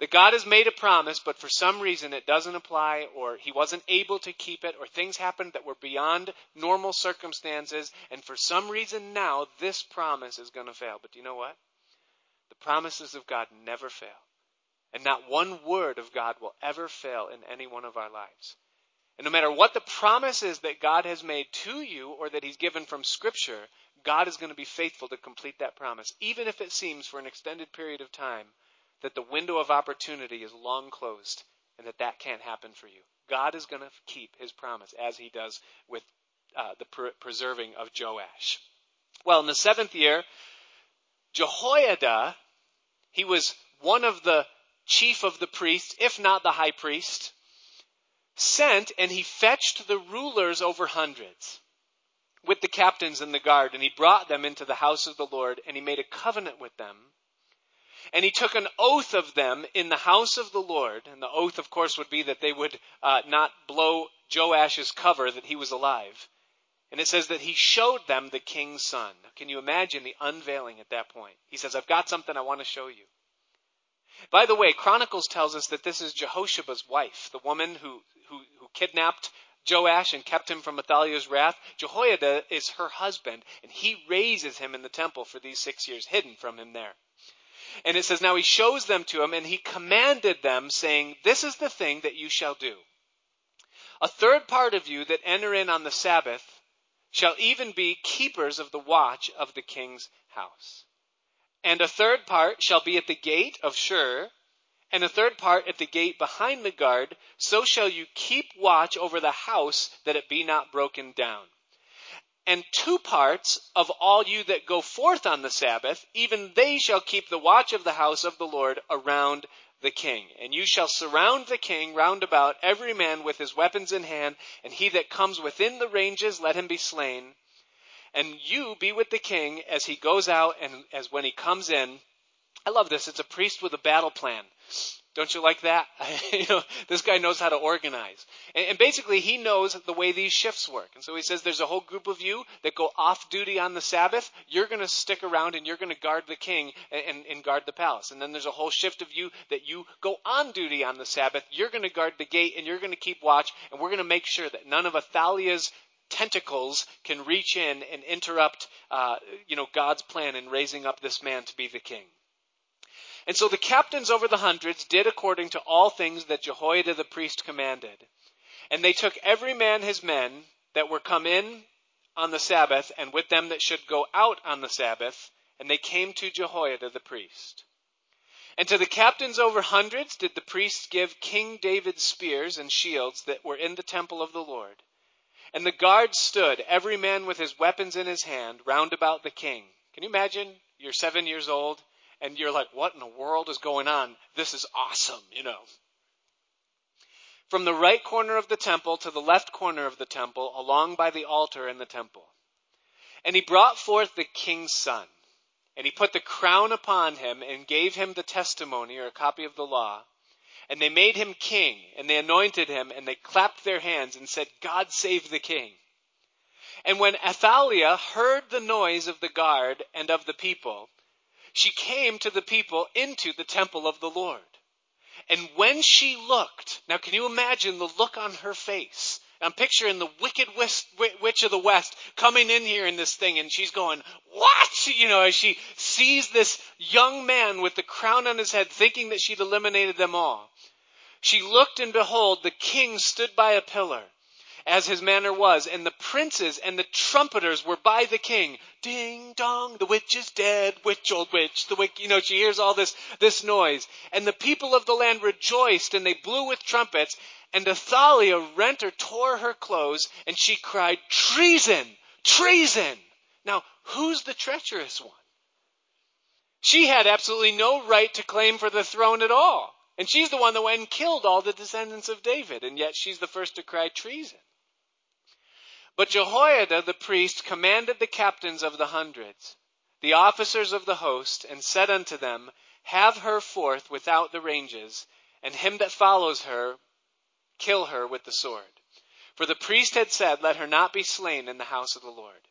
Speaker 1: That God has made a promise, but for some reason it doesn't apply, or He wasn't able to keep it, or things happened that were beyond normal circumstances, and for some reason now this promise is going to fail. But do you know what? The promises of God never fail. And not one word of God will ever fail in any one of our lives. And no matter what the promise is that God has made to you or that He's given from Scripture, God is going to be faithful to complete that promise, even if it seems for an extended period of time that the window of opportunity is long closed and that that can't happen for you. God is going to keep his promise as he does with uh, the preserving of Joash. Well, in the seventh year, Jehoiada, he was one of the chief of the priests, if not the high priest, sent and he fetched the rulers over hundreds with the captains and the guard, and he brought them into the house of the Lord, and he made a covenant with them and he took an oath of them in the house of the Lord. And the oath, of course, would be that they would uh, not blow Joash's cover that he was alive. And it says that he showed them the king's son. Can you imagine the unveiling at that point? He says, I've got something I want to show you. By the way, Chronicles tells us that this is Jehoshaba's wife, the woman who, who, who kidnapped Joash and kept him from Athaliah's wrath. Jehoiada is her husband, and he raises him in the temple for these six years, hidden from him there. And it says, Now he shows them to him, and he commanded them, saying, This is the thing that you shall do. A third part of you that enter in on the Sabbath shall even be keepers of the watch of the king's house. And a third part shall be at the gate of Shur, and a third part at the gate behind the guard. So shall you keep watch over the house that it be not broken down and two parts of all you that go forth on the Sabbath, even they shall keep the watch of the house of the Lord around the king. And you shall surround the king round about, every man with his weapons in hand, and he that comes within the ranges, let him be slain. And you be with the king as he goes out and as when he comes in. I love this. It's a priest with a battle plan. Don't you like that? you know, this guy knows how to organize. And, and, basically, he knows the way these shifts work. And so he says there's a whole group of you that go off duty on the Sabbath. You're going to stick around and you're going to guard the king and, and, and guard the palace. And then there's a whole shift of you that you go on duty on the Sabbath. You're going to guard the gate and you're going to keep watch. And we're going to make sure that none of Athaliah's tentacles can reach in and interrupt, uh, you know, God's plan in raising up this man to be the king. And so the captains over the hundreds did according to all things that Jehoiada the priest commanded. And they took every man his men that were come in on the Sabbath, and with them that should go out on the Sabbath, and they came to Jehoiada the priest. And to the captains over hundreds did the priests give King David's spears and shields that were in the temple of the Lord. And the guards stood, every man with his weapons in his hand, round about the king. Can you imagine? You're seven years old, and you're like, what in the world is going on? This is awesome, you know. From the right corner of the temple to the left corner of the temple, along by the altar in the temple. And he brought forth the king's son and he put the crown upon him and gave him the testimony or a copy of the law. And they made him king, and they anointed him, and they clapped their hands and said, God save the king. And when Athaliah heard the noise of the guard and of the people, she came to the people into the temple of the Lord. And when she looked, now can you imagine the look on her face? I'm picturing the wicked witch of the West coming in here in this thing, and she's going, What? You know, as she sees this young man with the crown on his head, thinking that she'd eliminated them all. She looked, and behold, the king stood by a pillar, as his manner was, and the princes and the trumpeters were by the king. Ding dong, the witch is dead, witch, old witch, the witch, you know, she hears all this, this noise. And the people of the land rejoiced, and they blew with trumpets, and Athaliah rent or tore her clothes, and she cried, Treason! Treason! Now, who's the treacherous one? She had absolutely no right to claim for the throne at all. And she's the one that went and killed all the descendants of David, and yet she's the first to cry treason. But Jehoiada the priest commanded the captains of the hundreds, the officers of the host, and said unto them, Have her forth without the ranges, and him that follows her kill her with the sword. For the priest had said, Let her not be slain in the house of the Lord.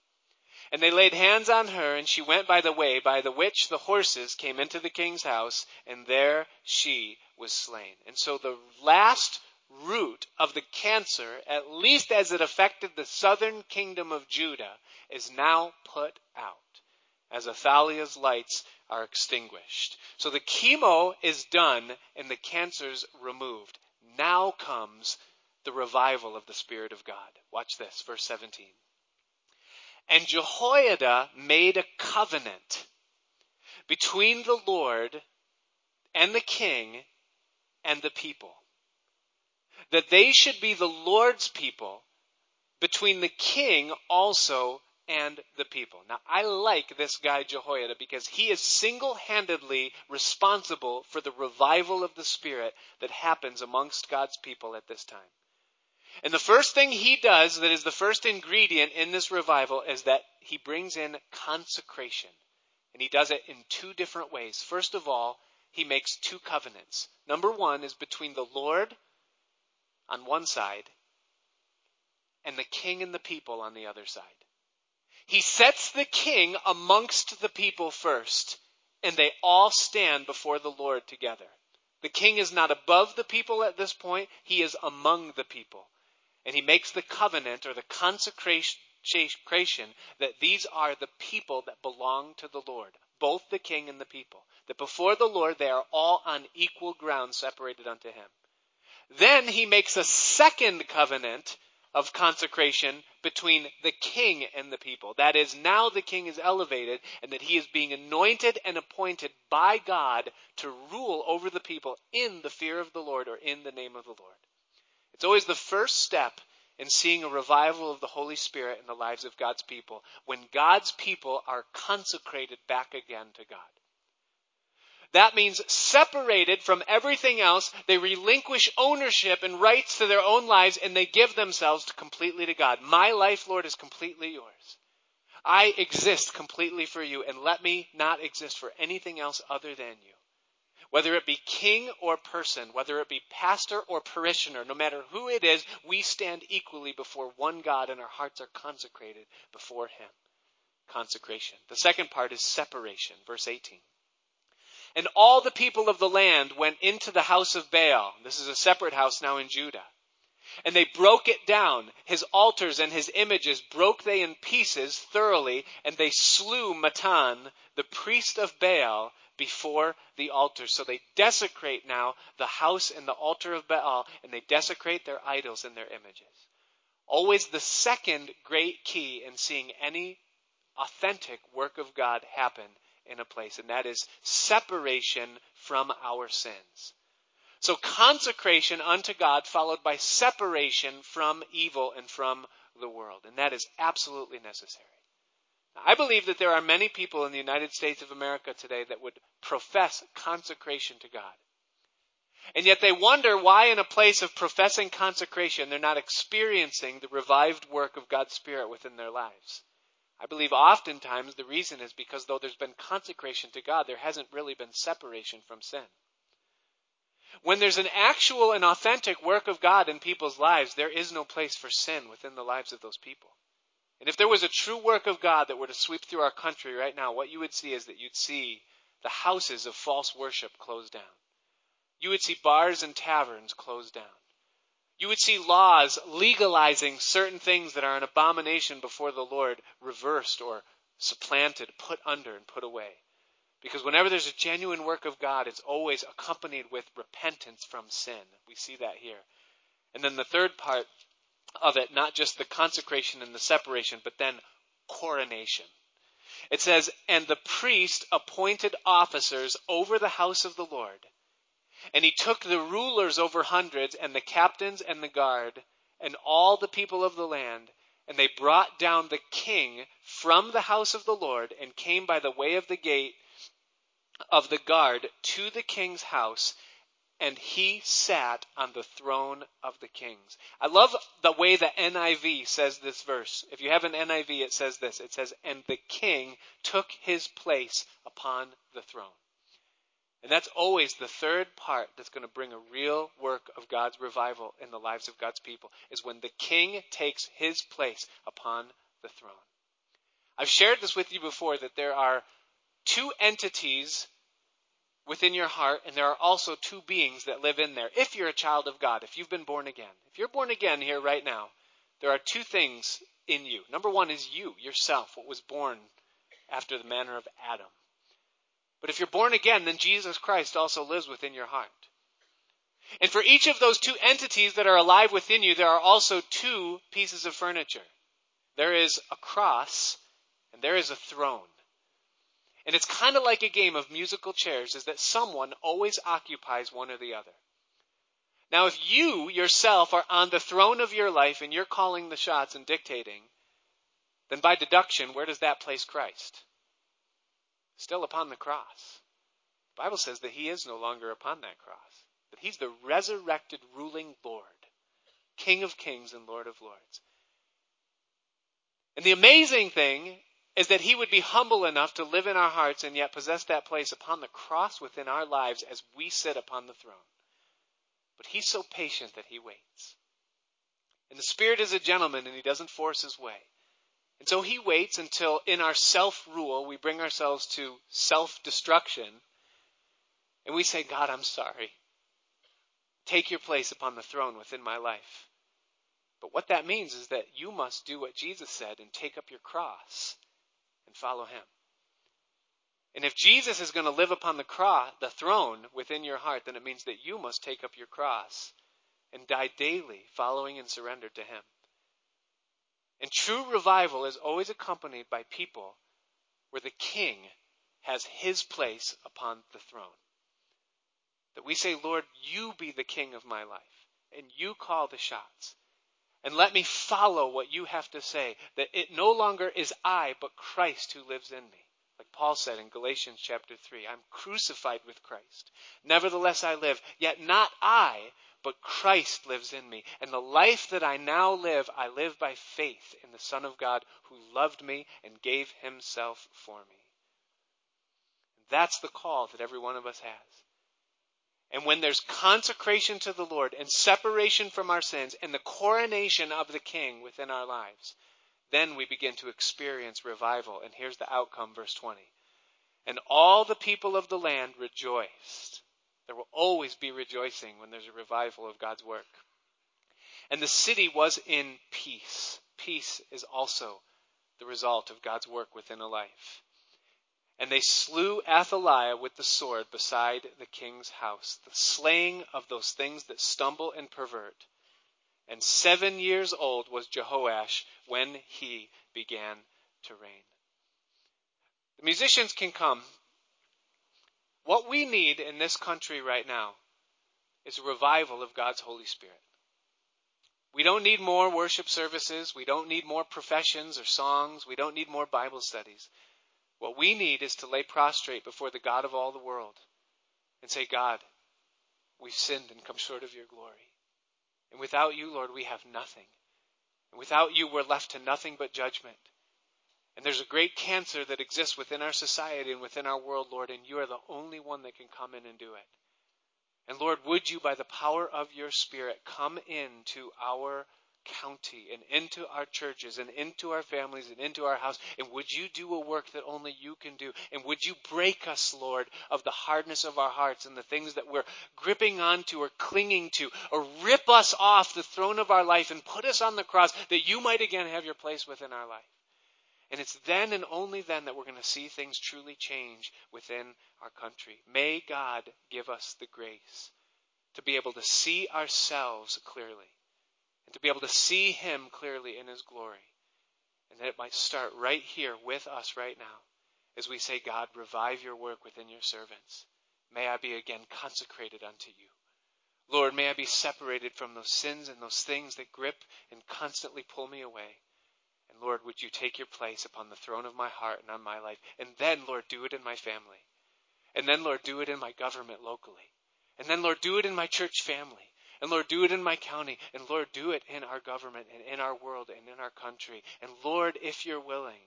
Speaker 1: And they laid hands on her, and she went by the way by the which the horses came into the king's house, and there she was slain. And so the last root of the cancer, at least as it affected the southern kingdom of Judah, is now put out as Athaliah's lights are extinguished. So the chemo is done and the cancer's removed now comes the revival of the Spirit of God. Watch this, verse 17. And Jehoiada made a covenant between the Lord and the king and the people. That they should be the Lord's people between the king also and the people. Now, I like this guy Jehoiada because he is single handedly responsible for the revival of the Spirit that happens amongst God's people at this time. And the first thing he does, that is the first ingredient in this revival, is that he brings in consecration. And he does it in two different ways. First of all, he makes two covenants. Number one is between the Lord on one side and the king and the people on the other side. He sets the king amongst the people first, and they all stand before the Lord together. The king is not above the people at this point, he is among the people. And he makes the covenant or the consecration that these are the people that belong to the Lord, both the king and the people. That before the Lord they are all on equal ground separated unto him. Then he makes a second covenant of consecration between the king and the people. That is, now the king is elevated and that he is being anointed and appointed by God to rule over the people in the fear of the Lord or in the name of the Lord. It's always the first step in seeing a revival of the Holy Spirit in the lives of God's people when God's people are consecrated back again to God. That means separated from everything else, they relinquish ownership and rights to their own lives and they give themselves completely to God. My life, Lord, is completely yours. I exist completely for you and let me not exist for anything else other than you. Whether it be king or person, whether it be pastor or parishioner, no matter who it is, we stand equally before one God and our hearts are consecrated before Him. Consecration. The second part is separation. Verse 18. And all the people of the land went into the house of Baal. This is a separate house now in Judah. And they broke it down. His altars and his images broke they in pieces thoroughly, and they slew Mattan, the priest of Baal, before the altar. So they desecrate now the house and the altar of Baal, and they desecrate their idols and their images. always the second great key in seeing any authentic work of God happen in a place, and that is separation from our sins. So consecration unto God followed by separation from evil and from the world. And that is absolutely necessary. I believe that there are many people in the United States of America today that would profess consecration to God. And yet they wonder why in a place of professing consecration they're not experiencing the revived work of God's Spirit within their lives. I believe oftentimes the reason is because though there's been consecration to God, there hasn't really been separation from sin. When there's an actual and authentic work of God in people's lives, there is no place for sin within the lives of those people. And if there was a true work of God that were to sweep through our country right now, what you would see is that you'd see the houses of false worship closed down. You would see bars and taverns closed down. You would see laws legalizing certain things that are an abomination before the Lord reversed or supplanted, put under, and put away. Because whenever there's a genuine work of God, it's always accompanied with repentance from sin. We see that here. And then the third part of it, not just the consecration and the separation, but then coronation. It says, And the priest appointed officers over the house of the Lord and he took the rulers over hundreds, and the captains and the guard, and all the people of the land, and they brought down the king from the house of the Lord, and came by the way of the gate of the guard to the king's house, and he sat on the throne of the kings. I love the way the NIV says this verse. If you have an NIV, it says this. It says, and the king took his place upon the throne. And that's always the third part that's going to bring a real work of God's revival in the lives of God's people is when the king takes his place upon the throne. I've shared this with you before that there are two entities within your heart, and there are also two beings that live in there. If you're a child of God, if you've been born again, if you're born again here right now, there are two things in you. Number one is you, yourself, what was born after the manner of Adam. But if you're born again, then Jesus Christ also lives within your heart. And for each of those two entities that are alive within you, there are also two pieces of furniture. There is a cross and there is a throne. And it's kind of like a game of musical chairs, is that someone always occupies one or the other. Now, if you yourself are on the throne of your life and you're calling the shots and dictating, then by deduction, where does that place Christ? Still upon the cross. The Bible says that he is no longer upon that cross, but he's the resurrected ruling Lord, King of kings and Lord of lords. And the amazing thing is that he would be humble enough to live in our hearts and yet possess that place upon the cross within our lives as we sit upon the throne. But he's so patient that he waits. And the Spirit is a gentleman and he doesn't force his way. And so he waits until in our self rule we bring ourselves to self destruction and we say, God, I'm sorry. Take your place upon the throne within my life. But what that means is that you must do what Jesus said and take up your cross and follow him. And if Jesus is going to live upon the cross, the throne within your heart, then it means that you must take up your cross and die daily following and surrender to him. And true revival is always accompanied by people where the king has his place upon the throne. That we say, Lord, you be the king of my life, and you call the shots. And let me follow what you have to say, that it no longer is I, but Christ who lives in me. Like Paul said in Galatians chapter 3, I'm crucified with Christ. Nevertheless I live, yet not I, but Christ lives in me. And the life that I now live, I live by faith in the Son of God who loved me and gave himself for me. That's the call that every one of us has. And when there's consecration to the Lord and separation from our sins and the coronation of the King within our lives, then we begin to experience revival. And here's the outcome, verse 20. And all the people of the land rejoiced there will always be rejoicing when there's a revival of God's work. And the city was in peace. Peace is also the result of God's work within a life. And they slew Athaliah with the sword beside the king's house, the slaying of those things that stumble and pervert. And seven years old was Jehoash when he began to reign. The musicians can come. What we need in this country right now is a revival of God's Holy Spirit. We don't need more worship services. We don't need more professions or songs. We don't need more Bible studies. What we need is to lay prostrate before the God of all the world and say, God, we've sinned and come short of your glory. And without you, Lord, we have nothing. And without you, we're left to nothing but judgment. And there's a great cancer that exists within our society and within our world, Lord, and you are the only one that can come in and do it. And Lord, would you, by the power of your Spirit, come into our county and into our churches and into our families and into our house. And would you do a work that only you can do? And would you break us, Lord, of the hardness of our hearts and the things that we're gripping onto or clinging to, or rip us off the throne of our life and put us on the cross that you might again have your place within our life? And it's then and only then that we're going to see things truly change within our country. May God give us the grace to be able to see ourselves clearly and to be able to see Him clearly in His glory. And that it might start right here with us right now as we say, God, revive your work within your servants. May I be again consecrated unto you. Lord, may I be separated from those sins and those things that grip and constantly pull me away. And Lord, would you take your place upon the throne of my heart and on my life? And then, Lord, do it in my family. And then, Lord, do it in my government locally. And then, Lord, do it in my church family. And Lord, do it in my county. And Lord, do it in our government and in our world and in our country. And Lord, if you're willing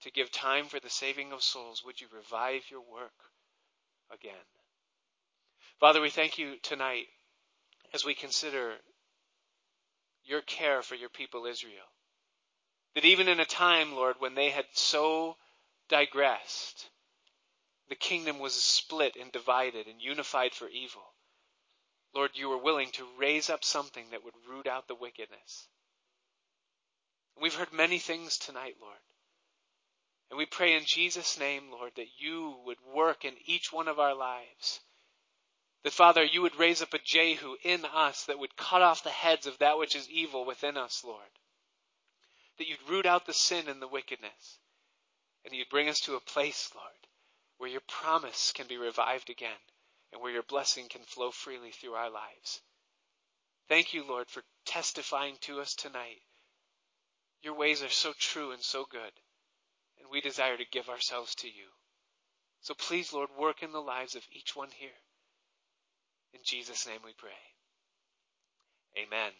Speaker 1: to give time for the saving of souls, would you revive your work again? Father, we thank you tonight as we consider your care for your people Israel. That even in a time, Lord, when they had so digressed, the kingdom was split and divided and unified for evil. Lord, you were willing to raise up something that would root out the wickedness. We've heard many things tonight, Lord. And we pray in Jesus' name, Lord, that you would work in each one of our lives. That, Father, you would raise up a Jehu in us that would cut off the heads of that which is evil within us, Lord. That you'd root out the sin and the wickedness. And you'd bring us to a place, Lord, where your promise can be revived again and where your blessing can flow freely through our lives. Thank you, Lord, for testifying to us tonight. Your ways are so true and so good, and we desire to give ourselves to you. So please, Lord, work in the lives of each one here. In Jesus' name we pray. Amen.